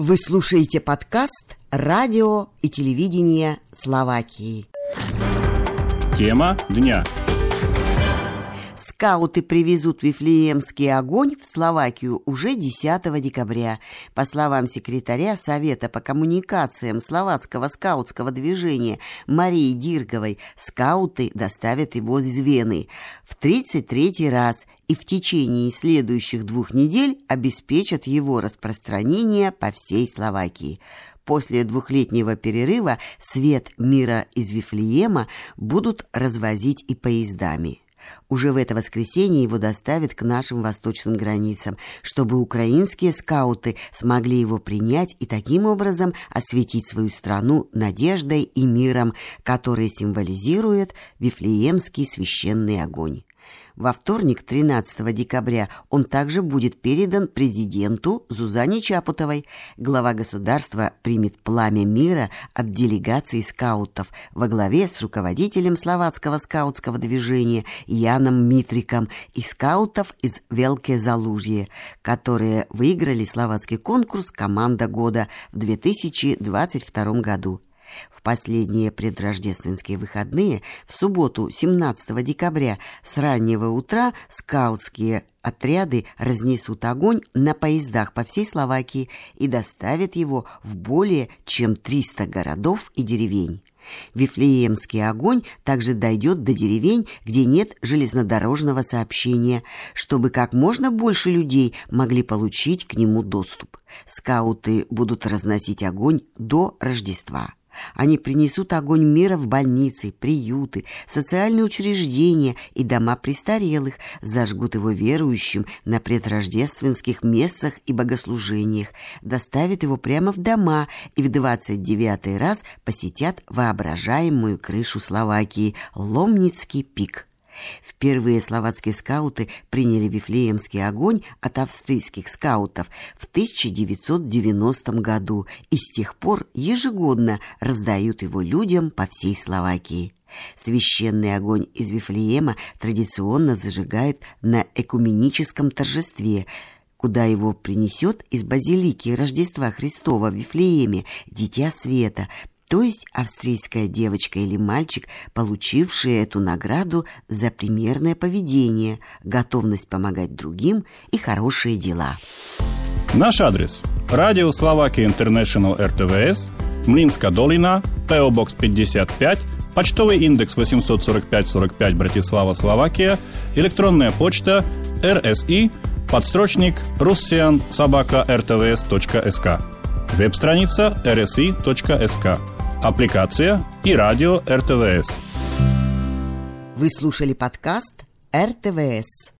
Вы слушаете подкаст «Радио и телевидение Словакии». Тема дня. Скауты привезут Вифлеемский огонь в Словакию уже 10 декабря. По словам секретаря Совета по коммуникациям словацкого скаутского движения Марии Дирговой, скауты доставят его из Вены в 33 раз и в течение следующих двух недель обеспечат его распространение по всей Словакии. После двухлетнего перерыва свет мира из Вифлеема будут развозить и поездами. Уже в это воскресенье его доставят к нашим восточным границам, чтобы украинские скауты смогли его принять и таким образом осветить свою страну надеждой и миром, которые символизирует Вифлеемский священный огонь. Во вторник, 13 декабря, он также будет передан президенту Зузане Чапутовой. Глава государства примет пламя мира от делегации скаутов во главе с руководителем словацкого скаутского движения Яном Митриком и скаутов из Велке Залужье, которые выиграли словацкий конкурс «Команда года» в 2022 году. В последние предрождественские выходные, в субботу 17 декабря с раннего утра скаутские отряды разнесут огонь на поездах по всей Словакии и доставят его в более чем 300 городов и деревень. Вифлеемский огонь также дойдет до деревень, где нет железнодорожного сообщения, чтобы как можно больше людей могли получить к нему доступ. Скауты будут разносить огонь до Рождества. Они принесут огонь мира в больницы, приюты, социальные учреждения и дома престарелых, зажгут его верующим на предрождественских мессах и богослужениях, доставят его прямо в дома и в двадцать девятый раз посетят воображаемую крышу Словакии – Ломницкий пик. Впервые словацкие скауты приняли Вифлеемский огонь от австрийских скаутов в 1990 году и с тех пор ежегодно раздают его людям по всей Словакии. Священный огонь из Вифлеема традиционно зажигают на экуменическом торжестве, куда его принесет из базилики Рождества Христова в Вифлееме Дитя Света, то есть австрийская девочка или мальчик, получившие эту награду за примерное поведение, готовность помогать другим и хорошие дела. Наш адрес. Радио Словакия Интернешнл РТВС, Млинска долина, ПО Бокс 55, почтовый индекс 845-45 Братислава, Словакия, электронная почта РСИ, подстрочник russian собака rtvs.sk, веб-страница rsi.sk аппликация и радио РТВС. Вы слушали подкаст РТВС.